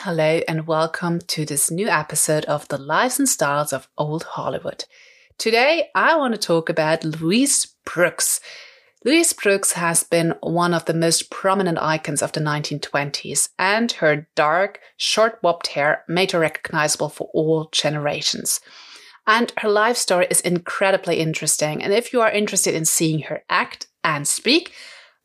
hello, and welcome to this new episode of The Lives and Styles of Old Hollywood. Today, I want to talk about Louise Brooks. Louise Brooks has been one of the most prominent icons of the 1920s, and her dark, short bobbed hair made her recognizable for all generations. And her life story is incredibly interesting. And if you are interested in seeing her act and speak,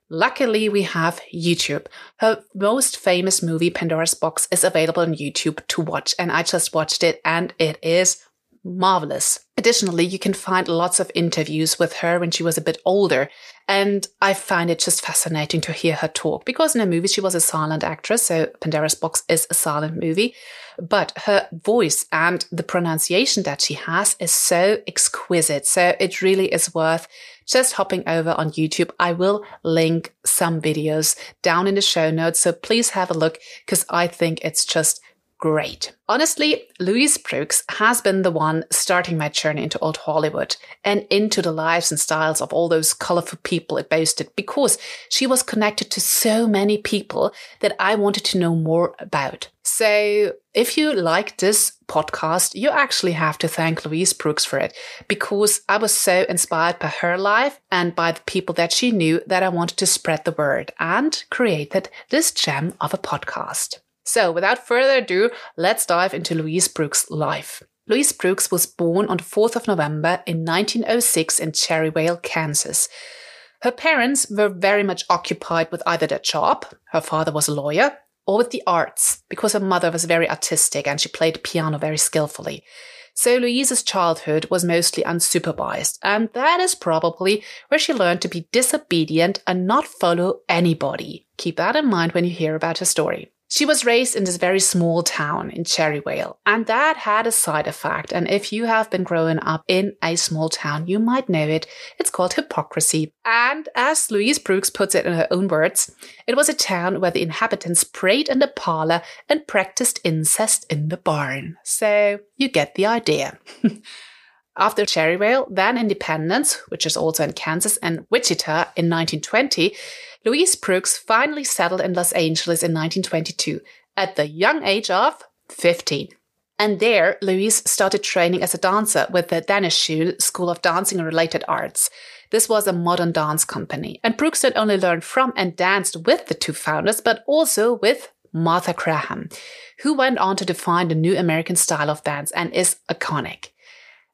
Luckily, we have YouTube. Her most famous movie, Pandora's Box, is available on YouTube to watch, and I just watched it, and it is marvelous. Additionally, you can find lots of interviews with her when she was a bit older, and I find it just fascinating to hear her talk because in the movie she was a silent actress, so Pandora's Box is a silent movie, but her voice and the pronunciation that she has is so exquisite. So it really is worth just hopping over on YouTube. I will link some videos down in the show notes. So please have a look because I think it's just great. Honestly, Louise Brooks has been the one starting my journey into old Hollywood and into the lives and styles of all those colorful people it boasted because she was connected to so many people that I wanted to know more about. So if you like this podcast, you actually have to thank Louise Brooks for it because I was so inspired by her life and by the people that she knew that I wanted to spread the word and created this gem of a podcast. So, without further ado, let's dive into Louise Brooks' life. Louise Brooks was born on the 4th of November in 1906 in Cherryvale, Kansas. Her parents were very much occupied with either their job, her father was a lawyer, or with the arts, because her mother was very artistic and she played piano very skillfully. So Louise's childhood was mostly unsupervised, and that is probably where she learned to be disobedient and not follow anybody. Keep that in mind when you hear about her story. She was raised in this very small town in Cherryvale, and that had a side effect. And if you have been growing up in a small town, you might know it. It's called hypocrisy. And as Louise Brooks puts it in her own words, it was a town where the inhabitants prayed in the parlor and practiced incest in the barn. So you get the idea. After Cherryvale, then Independence, which is also in Kansas, and Wichita in 1920, Louise Brooks finally settled in Los Angeles in 1922 at the young age of 15. And there, Louise started training as a dancer with the Denishawn School of Dancing and Related Arts. This was a modern dance company, and Brooks not only learned from and danced with the two founders, but also with Martha Graham, who went on to define the new American style of dance and is iconic.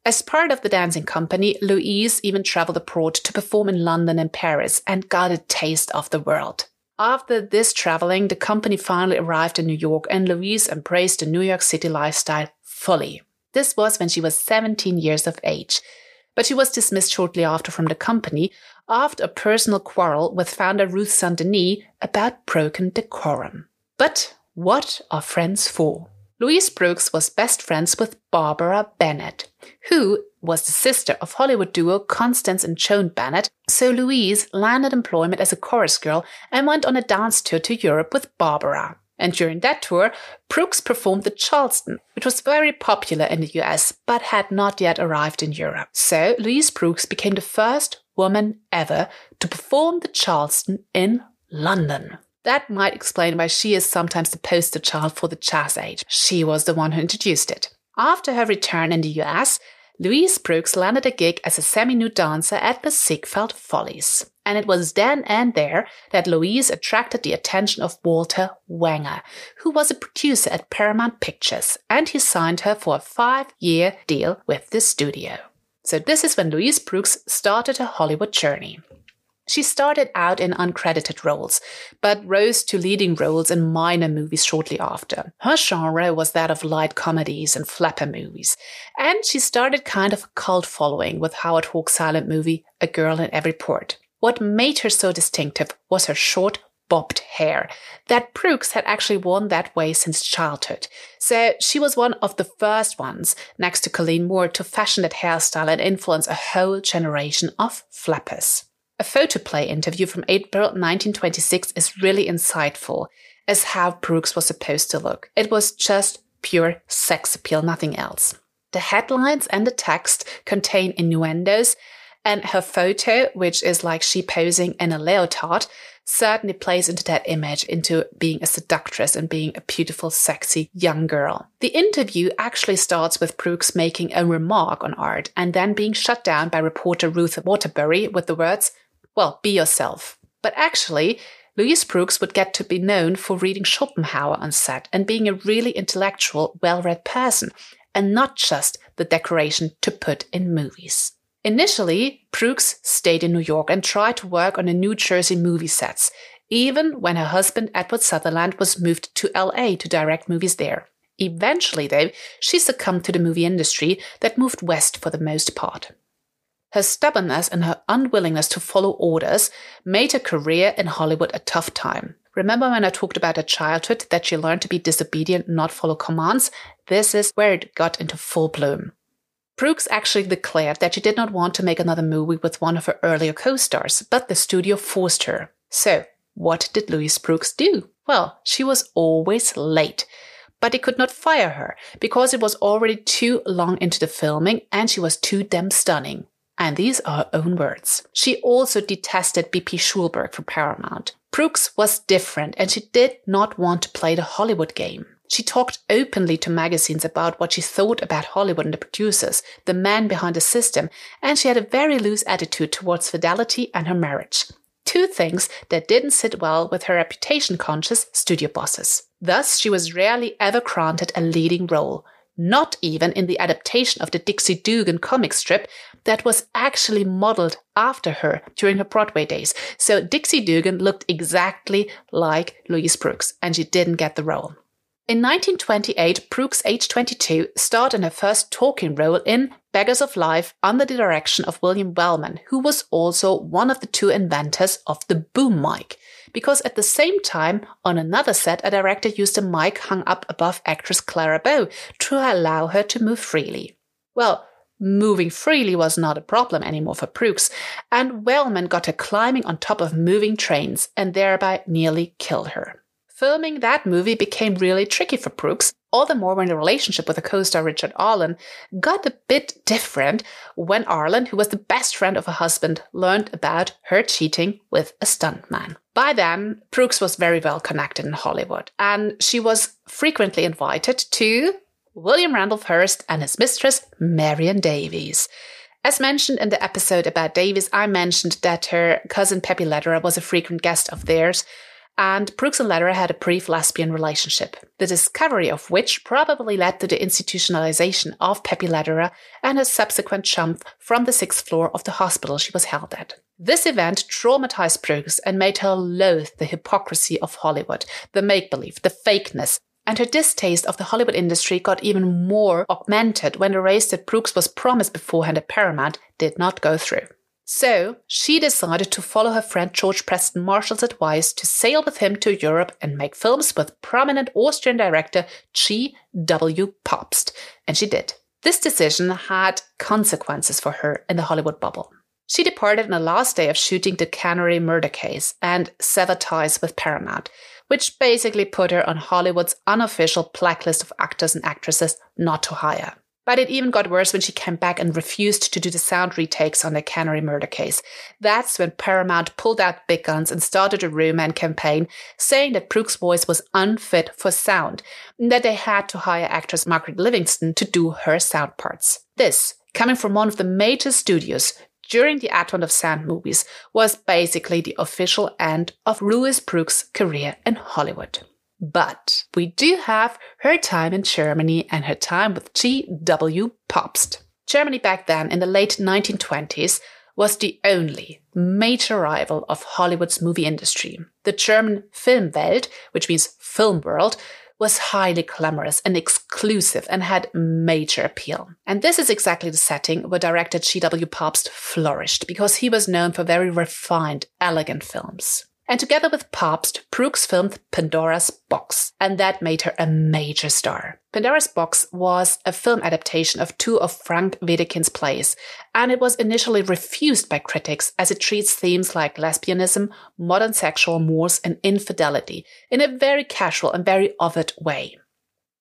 As part of the dancing company, Louise even traveled abroad to perform in London and Paris and got a taste of the world. After this traveling, the company finally arrived in New York and Louise embraced the New York City lifestyle fully. This was when she was 17 years of age. But she was dismissed shortly after from the company after a personal quarrel with founder Ruth St. Denis about broken decorum. But what are friends for? Louise Brooks was best friends with Barbara Bennett, who was the sister of Hollywood duo Constance and Joan Bennett, so Louise landed employment as a chorus girl and went on a dance tour to Europe with Barbara. And during that tour, Brooks performed the Charleston, which was very popular in the US but had not yet arrived in Europe. So Louise Brooks became the first woman ever to perform the Charleston in London. That might explain why she is sometimes the poster child for the jazz age. She was the one who introduced it. After her return in the US, Louise Brooks landed a gig as a semi-nude dancer at the Ziegfeld Follies. And it was then and there that Louise attracted the attention of Walter Wanger, who was a producer at Paramount Pictures, and he signed her for a five-year deal with the studio. So this is when Louise Brooks started her Hollywood journey. She started out in uncredited roles, but rose to leading roles in minor movies shortly after. Her genre was that of light comedies and flapper movies, and she started kind of a cult following with Howard Hawks' silent movie A Girl in Every Port. What made her so distinctive was her short, bobbed hair that Brooks had actually worn that way since childhood. So she was one of the first ones, next to Colleen Moore, to fashion that hairstyle and influence a whole generation of flappers. A photoplay interview from April 1926 is really insightful as how Brooks was supposed to look. It was just pure sex appeal, nothing else. The headlines and the text contain innuendos, and her photo, which is like she posing in a leotard, certainly plays into that image, into being a seductress and being a beautiful, sexy young girl. The interview actually starts with Brooks making a remark on art and then being shut down by reporter Ruth Waterbury with the words, Well, be yourself. But actually, Louise Brooks would get to be known for reading Schopenhauer on set and being a really intellectual, well read person, and not just the decoration to put in movies. Initially, Brooks stayed in New York and tried to work on the New Jersey movie sets, even when her husband Edward Sutherland was moved to LA to direct movies there. Eventually, though, she succumbed to the movie industry that moved west for the most part. Her stubbornness and her unwillingness to follow orders made her career in Hollywood a tough time. Remember when I talked about her childhood that she learned to be disobedient, not follow commands? This is where it got into full bloom. Brooks actually declared that she did not want to make another movie with one of her earlier co stars, but the studio forced her. So, what did Louise Brooks do? Well, she was always late. But they could not fire her because it was already too long into the filming and she was too damn stunning. And these are her own words. She also detested BP Schulberg from Paramount. Brooks was different and she did not want to play the Hollywood game. She talked openly to magazines about what she thought about Hollywood and the producers, the men behind the system, and she had a very loose attitude towards fidelity and her marriage. Two things that didn't sit well with her reputation conscious studio bosses. Thus, she was rarely ever granted a leading role, not even in the adaptation of the Dixie Dugan comic strip that was actually modeled after her during her Broadway days. So Dixie Dugan looked exactly like Louise Brooks, and she didn't get the role. In 1928, Brooks, age 22, starred in her first talking role in Beggars of Life under the direction of William Wellman, who was also one of the two inventors of the boom mic. Because at the same time, on another set, a director used a mic hung up above actress Clara Bow to allow her to move freely. Well, moving freely was not a problem anymore for Brooks, and Wellman got her climbing on top of moving trains and thereby nearly killed her. Filming that movie became really tricky for Brooks, all the more when the relationship with the co-star Richard Arlen got a bit different when Arlen, who was the best friend of her husband, learned about her cheating with a stuntman. By then, Brooks was very well connected in Hollywood, and she was frequently invited to William Randolph Hearst and his mistress, Marion Davies. As mentioned in the episode about Davies, I mentioned that her cousin Pepi Lederer was a frequent guest of theirs, and Brooks and Lederer had a brief lesbian relationship, the discovery of which probably led to the institutionalization of Pepi Lederer and her subsequent jump from the sixth floor of the hospital she was held at. This event traumatized Brooks and made her loathe the hypocrisy of Hollywood, the make believe, the fakeness, and her distaste of the Hollywood industry got even more augmented when the race that Brooks was promised beforehand at Paramount did not go through. So she decided to follow her friend George Preston Marshall's advice to sail with him to Europe and make films with prominent Austrian director G. W. Pabst. And she did. This decision had consequences for her in the Hollywood bubble. She departed on the last day of shooting the Canary murder case and severed ties with Paramount, which basically put her on Hollywood's unofficial blacklist of actors and actresses not to hire. But it even got worse when she came back and refused to do the sound retakes on the Canary murder case. That's when Paramount pulled out big guns and started a rumor campaign saying that Brooks' voice was unfit for sound and that they had to hire actress Margaret Livingston to do her sound parts. This, coming from one of the major studios during the advent of sound movies, was basically the official end of Louise Brooks' career in Hollywood. But we do have her time in Germany and her time with G.W. Pabst. Germany back then in the late 1920s was the only major rival of Hollywood's movie industry. The German Filmwelt, which means film world, was highly glamorous and exclusive and had major appeal. And this is exactly the setting where director G.W. Pabst flourished because he was known for very refined, elegant films. And together with Pabst, Brooks filmed Pandora's Box, and that made her a major star. Pandora's Box was a film adaptation of two of Frank Wedekind's plays, and it was initially refused by critics as it treats themes like lesbianism, modern sexual mores, and infidelity in a very casual and very overt way.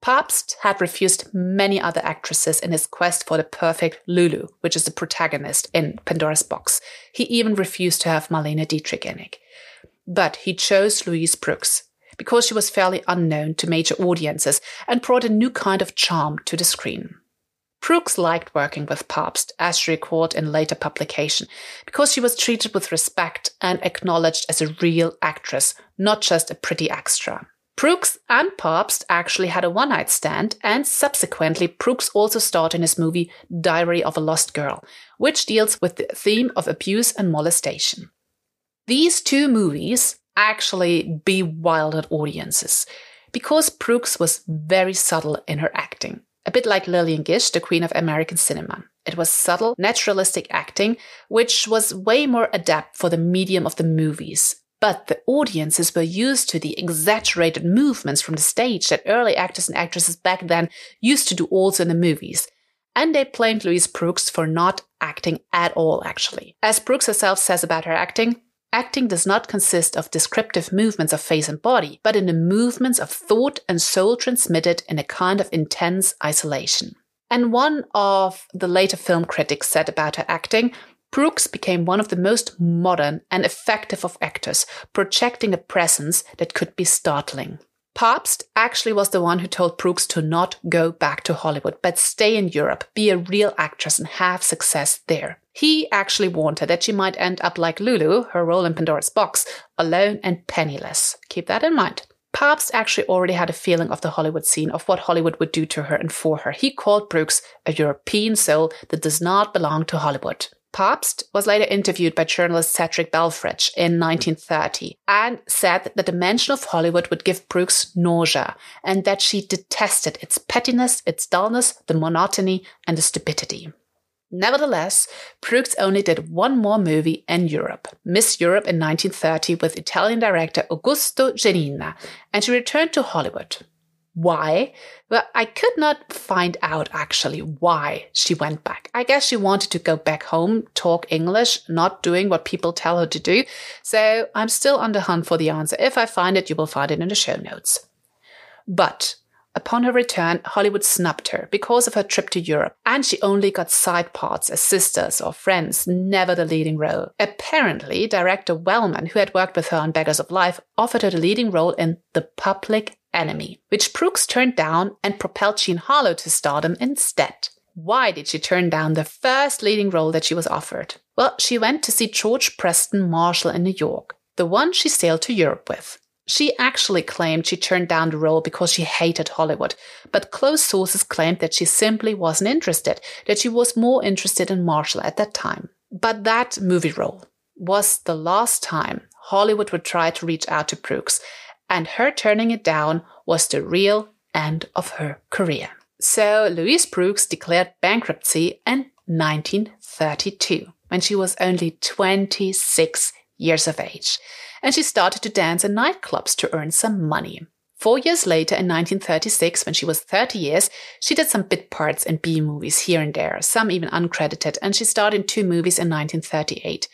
Pabst had refused many other actresses in his quest for the perfect Lulu, which is the protagonist in Pandora's Box. He even refused to have Marlene Dietrich in it. But he chose Louise Brooks because she was fairly unknown to major audiences and brought a new kind of charm to the screen. Brooks liked working with Pabst, as she recalled in later publication, because she was treated with respect and acknowledged as a real actress, not just a pretty extra. Brooks and Pabst actually had a one night stand, and subsequently, Brooks also starred in his movie Diary of a Lost Girl, which deals with the theme of abuse and molestation. These two movies actually bewildered audiences because Brooks was very subtle in her acting. A bit like Lillian Gish, the queen of American cinema. It was subtle, naturalistic acting, which was way more adept for the medium of the movies. But the audiences were used to the exaggerated movements from the stage that early actors and actresses back then used to do also in the movies. And they blamed Louise Brooks for not acting at all, actually. As Brooks herself says about her acting, Acting does not consist of descriptive movements of face and body, but in the movements of thought and soul transmitted in a kind of intense isolation. And one of the later film critics said about her acting, Brooks became one of the most modern and effective of actors, projecting a presence that could be startling. Pabst actually was the one who told Brooks to not go back to Hollywood, but stay in Europe, be a real actress, and have success there. He actually warned her that she might end up like Lulu, her role in Pandora's Box, alone and penniless. Keep that in mind. Pabst actually already had a feeling of the Hollywood scene, of what Hollywood would do to her and for her. He called Brooks a European soul that does not belong to Hollywood. Pabst was later interviewed by journalist Cedric Belfrage in 1930 and said that the mention of Hollywood would give Brooks nausea and that she detested its pettiness, its dullness, the monotony, and the stupidity. Nevertheless, Brooks only did one more movie in Europe, Miss Europe in 1930 with Italian director Augusto Genina, and she returned to Hollywood. Why? Well, I could not find out actually why she went back. I guess she wanted to go back home, talk English, not doing what people tell her to do. So I'm still on the hunt for the answer. If I find it, you will find it in the show notes. But Upon her return, Hollywood snubbed her because of her trip to Europe, and she only got side parts as sisters or friends, never the leading role. Apparently, director Wellman, who had worked with her on Beggars of Life, offered her the leading role in The Public Enemy, which Brooks turned down and propelled Jean Harlow to stardom instead. Why did she turn down the first leading role that she was offered? Well, she went to see George Preston Marshall in New York, the one she sailed to Europe with. She actually claimed she turned down the role because she hated Hollywood, but close sources claimed that she simply wasn't interested, that she was more interested in Marshall at that time. But that movie role was the last time Hollywood would try to reach out to Brooks, and her turning it down was the real end of her career. So Louise Brooks declared bankruptcy in 1932 when she was only 26 years of age and she started to dance in nightclubs to earn some money. Four years later, in 1936, when she was 30 years, she did some bit parts in B movies here and there, some even uncredited, and she starred in two movies in 1938.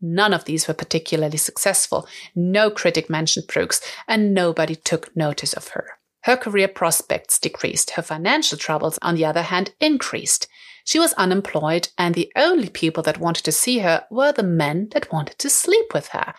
None of these were particularly successful. No critic mentioned Brooks, and nobody took notice of her. Her career prospects decreased. Her financial troubles, on the other hand, increased. She was unemployed, and the only people that wanted to see her were the men that wanted to sleep with her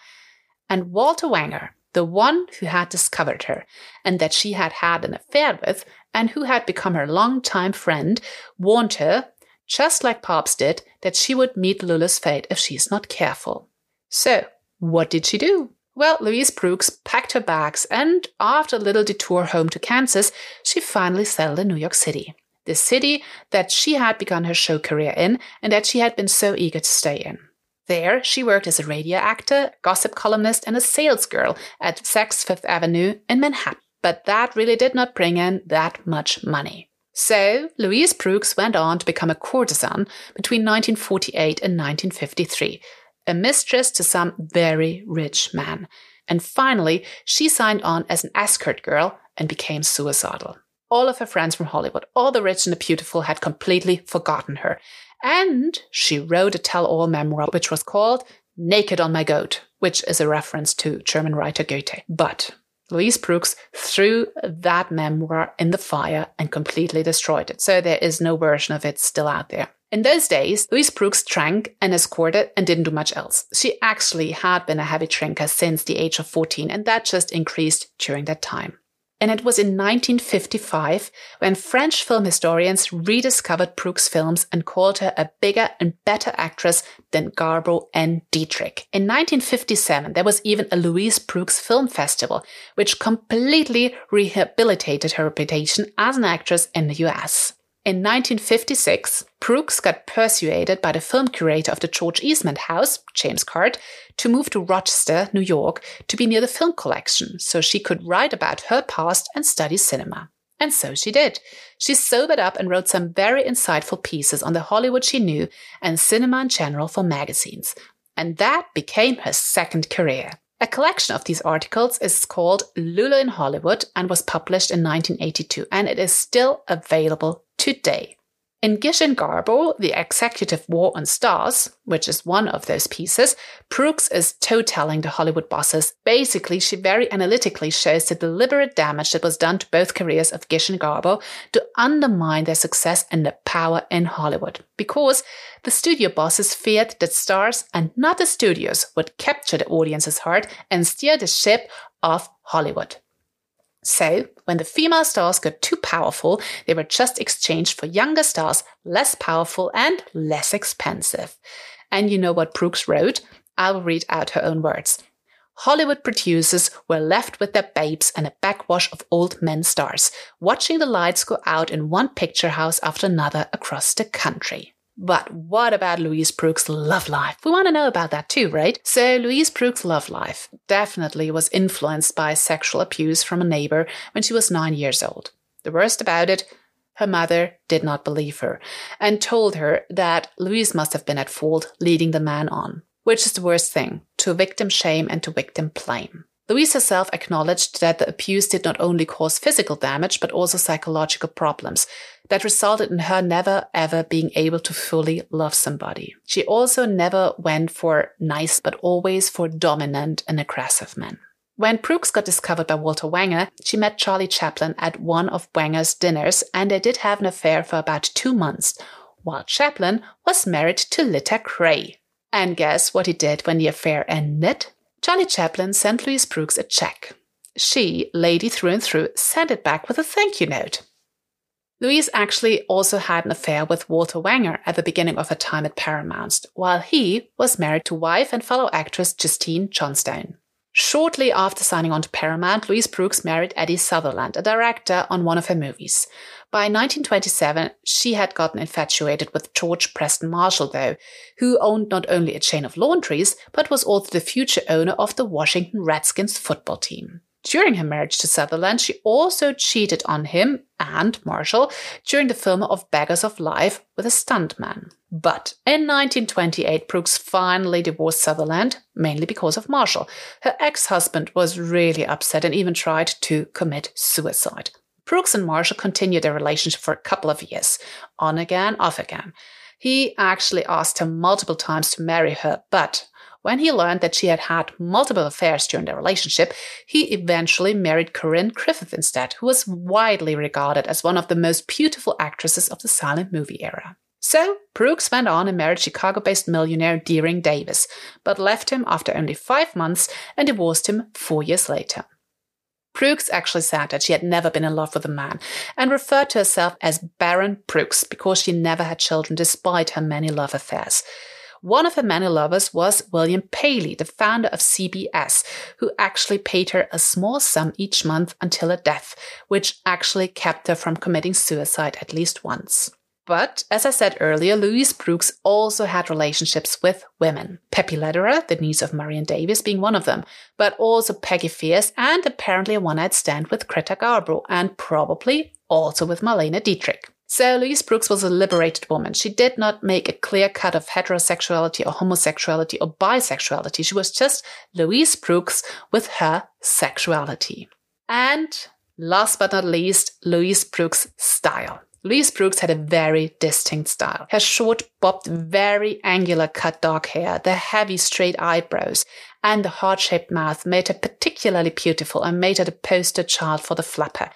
and Walter Wanger, the one who had discovered her and that she had had an affair with and who had become her longtime friend, warned her, just like Pabst did, that she would meet Lulu's fate if she is not careful. So, what did she do? Well, Louise Brooks packed her bags and, after a little detour home to Kansas, she finally settled in New York City. The city that she had begun her show career in and that she had been so eager to stay in. There, she worked as a radio actor, gossip columnist, and a salesgirl at Saks Fifth Avenue in Manhattan. But that really did not bring in that much money. So, Louise Brooks went on to become a courtesan between 1948 and 1953, a mistress to some very rich man. And finally, she signed on as an escort girl and became suicidal. All of her friends from Hollywood, all the rich and the beautiful, had completely forgotten her. And she wrote a tell all memoir, which was called Naked on My Goat, which is a reference to German writer Goethe. But Louise Brooks threw that memoir in the fire and completely destroyed it. So there is no version of it still out there. In those days, Louise Brooks drank and escorted and didn't do much else. She actually had been a heavy drinker since the age of 14, and that just increased during that time. And it was in 1955 when French film historians rediscovered Brooks' films and called her a bigger and better actress than Garbo and Dietrich. In 1957, there was even a Louise Brooks Film Festival, which completely rehabilitated her reputation as an actress in the US. In 1956, Brooks got persuaded by the film curator of the George Eastman House, James Card, to move to Rochester, New York, to be near the film collection so she could write about her past and study cinema. And so she did. She sobered up and wrote some very insightful pieces on the Hollywood she knew and cinema in general for magazines. And that became her second career. A collection of these articles is called Lulu in Hollywood and was published in 1982, and it is still available today. In Gish and Garbo, the executive war on stars, which is one of those pieces, Brooks is toe-telling the Hollywood bosses. Basically, she very analytically shows the deliberate damage that was done to both careers of Gish and Garbo to undermine their success and their power in Hollywood. Because the studio bosses feared that stars and not the studios would capture the audience's heart and steer the ship of Hollywood. So, when the female stars got too powerful, they were just exchanged for younger stars, less powerful and less expensive. And you know what Brooks wrote? I will read out her own words. Hollywood producers were left with their babes and a backwash of old men stars, watching the lights go out in one picture house after another across the country. But what about Louise Brooks' love life? We want to know about that too, right? So, Louise Brooks' love life definitely was influenced by sexual abuse from a neighbor when she was nine years old. The worst about it, her mother did not believe her and told her that Louise must have been at fault leading the man on, which is the worst thing to victim shame and to victim blame. Louise herself acknowledged that the abuse did not only cause physical damage, but also psychological problems that resulted in her never ever being able to fully love somebody. She also never went for nice, but always for dominant and aggressive men. When Brooks got discovered by Walter Wanger, she met Charlie Chaplin at one of Wanger's dinners, and they did have an affair for about two months, while Chaplin was married to Lita Grey. And guess what he did when the affair ended? Charlie Chaplin sent Louise Brooks a check. She, lady through and through, sent it back with a thank you note. Louise actually also had an affair with Walter Wanger at the beginning of her time at Paramount, while he was married to wife and fellow actress Justine Johnstone. Shortly after signing on to Paramount, Louise Brooks married Eddie Sutherland, a director on one of her movies. By 1927, she had gotten infatuated with George Preston Marshall, though, who owned not only a chain of laundries, but was also the future owner of the Washington Redskins football team. During her marriage to Sutherland, she also cheated on him and Marshall during the film of Beggars of Life with a stuntman. But in 1928, Brooks finally divorced Sutherland, mainly because of Marshall. Her ex husband was really upset and even tried to commit suicide. Brooks and Marshall continued their relationship for a couple of years, on again, off again. He actually asked her multiple times to marry her, but when he learned that she had had multiple affairs during their relationship, he eventually married Corinne Griffith instead, who was widely regarded as one of the most beautiful actresses of the silent movie era. So, Brooks went on and married Chicago based millionaire Deering Davis, but left him after only five months and divorced him four years later. Brooks actually said that she had never been in love with a man and referred to herself as Barren Brooks because she never had children despite her many love affairs. One of her many lovers was William Paley, the founder of CBS, who actually paid her a small sum each month until her death, which actually kept her from committing suicide at least once. But as I said earlier, Louise Brooks also had relationships with women. Pepi Lederer, the niece of Marion Davies, being one of them, but also Peggy Fears and apparently a one night stand with Greta Garbo and probably also with Marlene Dietrich. So Louise Brooks was a liberated woman. She did not make a clear cut of heterosexuality or homosexuality or bisexuality. She was just Louise Brooks with her sexuality. And last but not least, Louise Brooks' style. Louise Brooks had a very distinct style. Her short, bobbed, very angular cut dark hair, the heavy straight eyebrows, and the heart shaped mouth made her particularly beautiful and made her the poster child for the flapper.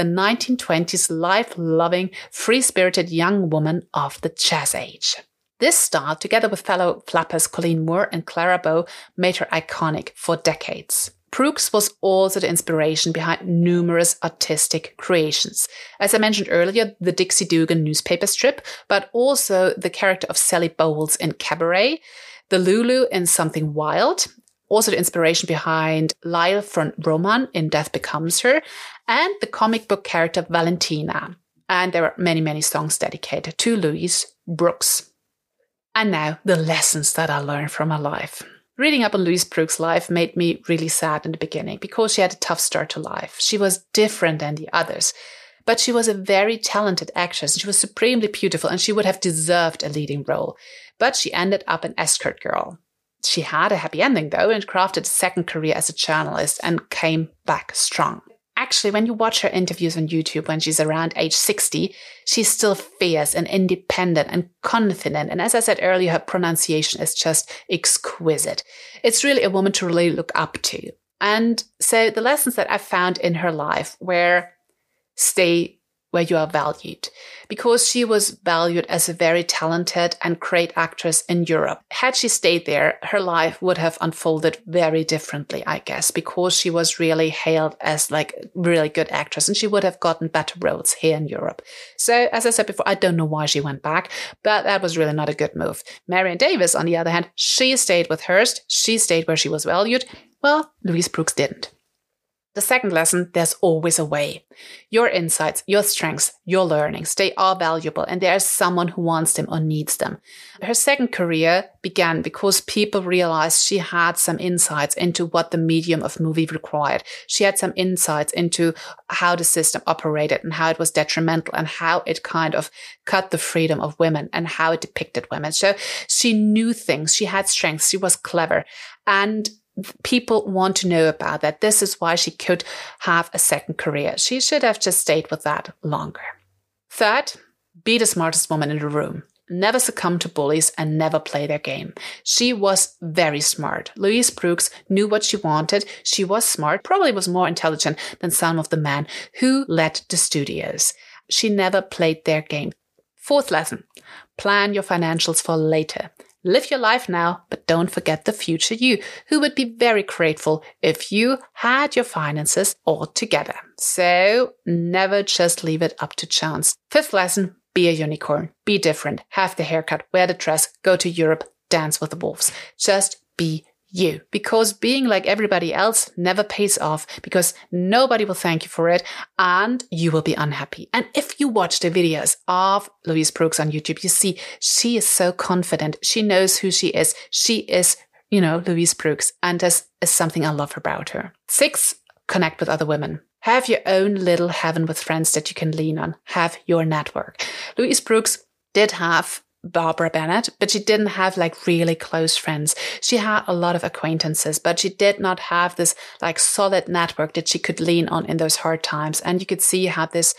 The 1920s life loving, free spirited young woman of the jazz age. This style, together with fellow flappers Colleen Moore and Clara Bow, made her iconic for decades. Brooks was also the inspiration behind numerous artistic creations. As I mentioned earlier, the Dixie Dugan newspaper strip, but also the character of Sally Bowles in Cabaret, the Lulu in Something Wild, also the inspiration behind Lisle von Rhoman in Death Becomes Her, and the comic book character Valentina. And there are many, many songs dedicated to Louise Brooks. And now the lessons that I learned from her life. Reading up on Louise Brooks' life made me really sad in the beginning because she had a tough start to life. She was different than the others, but she was a very talented actress. She was supremely beautiful and she would have deserved a leading role. But she ended up an escort girl. She had a happy ending though and crafted a second career as a journalist and came back strong actually, when you watch her interviews on YouTube when she's around age 60, she's still fierce and independent and confident. And as I said earlier, her pronunciation is just exquisite. It's really a woman to really look up to. And so the lessons that I found in her life were stay where you are valued. Because she was valued as a very talented and great actress in Europe. Had she stayed there, her life would have unfolded very differently, I guess, because she was really hailed as like really good actress and she would have gotten better roles here in Europe. So as I said before, I don't know why she went back, but that was really not a good move. Marion Davies, on the other hand, she stayed with Hearst. She stayed where she was valued. Well, Louise Brooks didn't. The second lesson, there's always a way. Your insights, your strengths, your learnings, they are valuable and there is someone who wants them or needs them. Her second career began because people realized she had some insights into what the medium of movie required. She had some insights into how the system operated and how it was detrimental and how it kind of cut the freedom of women and how it depicted women. So she knew things. She had strengths. She was clever. And people want to know about that. This is why she could have a second career. She should have just stayed with that longer. Third, be the smartest woman in the room. Never succumb to bullies and never play their game. She was very smart. Louise Brooks knew what she wanted. She was smart, probably was more intelligent than some of the men who led the studios. She never played their game. Fourth lesson plan your financials for later. Live your life now, but don't forget the future you, who would be very grateful if you had your finances all together. So never just leave it up to chance. Fifth lesson, be a unicorn, be different, have the haircut, wear the dress, go to Europe, dance with the wolves. Just be you because being like everybody else never pays off because nobody will thank you for it and you will be unhappy. And if you watch the videos of Louise Brooks on YouTube, you see she is so confident. She knows who she is. She is, you know, Louise Brooks. And this is something I love about her. Six, connect with other women. Have your own little heaven with friends that you can lean on. Have your network. Louise Brooks did have Barbara Bennett, but she didn't have like really close friends. She had a lot of acquaintances, but she did not have this like solid network that she could lean on in those hard times. And you could see how this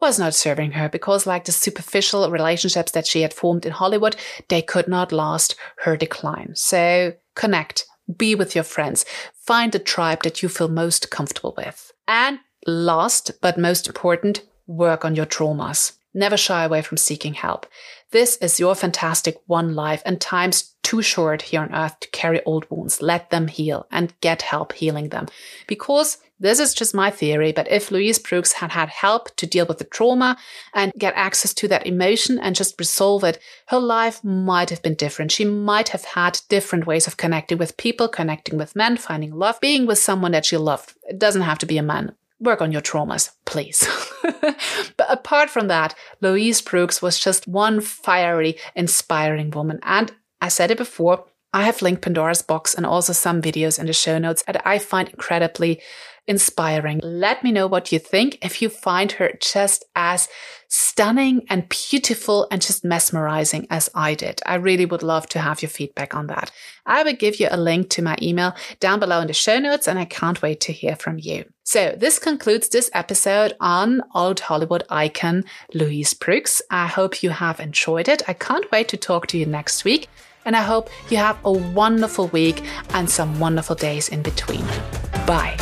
was not serving her because like the superficial relationships that she had formed in Hollywood, they could not last her decline. So connect, be with your friends, find a tribe that you feel most comfortable with. And last but most important, work on your traumas. Never shy away from seeking help. This is your fantastic one life and time's too short here on earth to carry old wounds. Let them heal and get help healing them. Because this is just my theory, but if Louise Brooks had had help to deal with the trauma and get access to that emotion and just resolve it, her life might have been different. She might have had different ways of connecting with people, connecting with men, finding love, being with someone that she loved. It doesn't have to be a man work on your traumas, please. but apart from that, Louise Brooks was just one fiery, inspiring woman. And I said it before, I have linked Pandora's box and also some videos in the show notes that I find incredibly inspiring. Let me know what you think if you find her just as stunning and beautiful and just mesmerizing as I did. I really would love to have your feedback on that. I will give you a link to my email down below in the show notes and I can't wait to hear from you. So this concludes this episode on old Hollywood icon Louise Brooks. I hope you have enjoyed it. I can't wait to talk to you next week. And I hope you have a wonderful week and some wonderful days in between. Bye.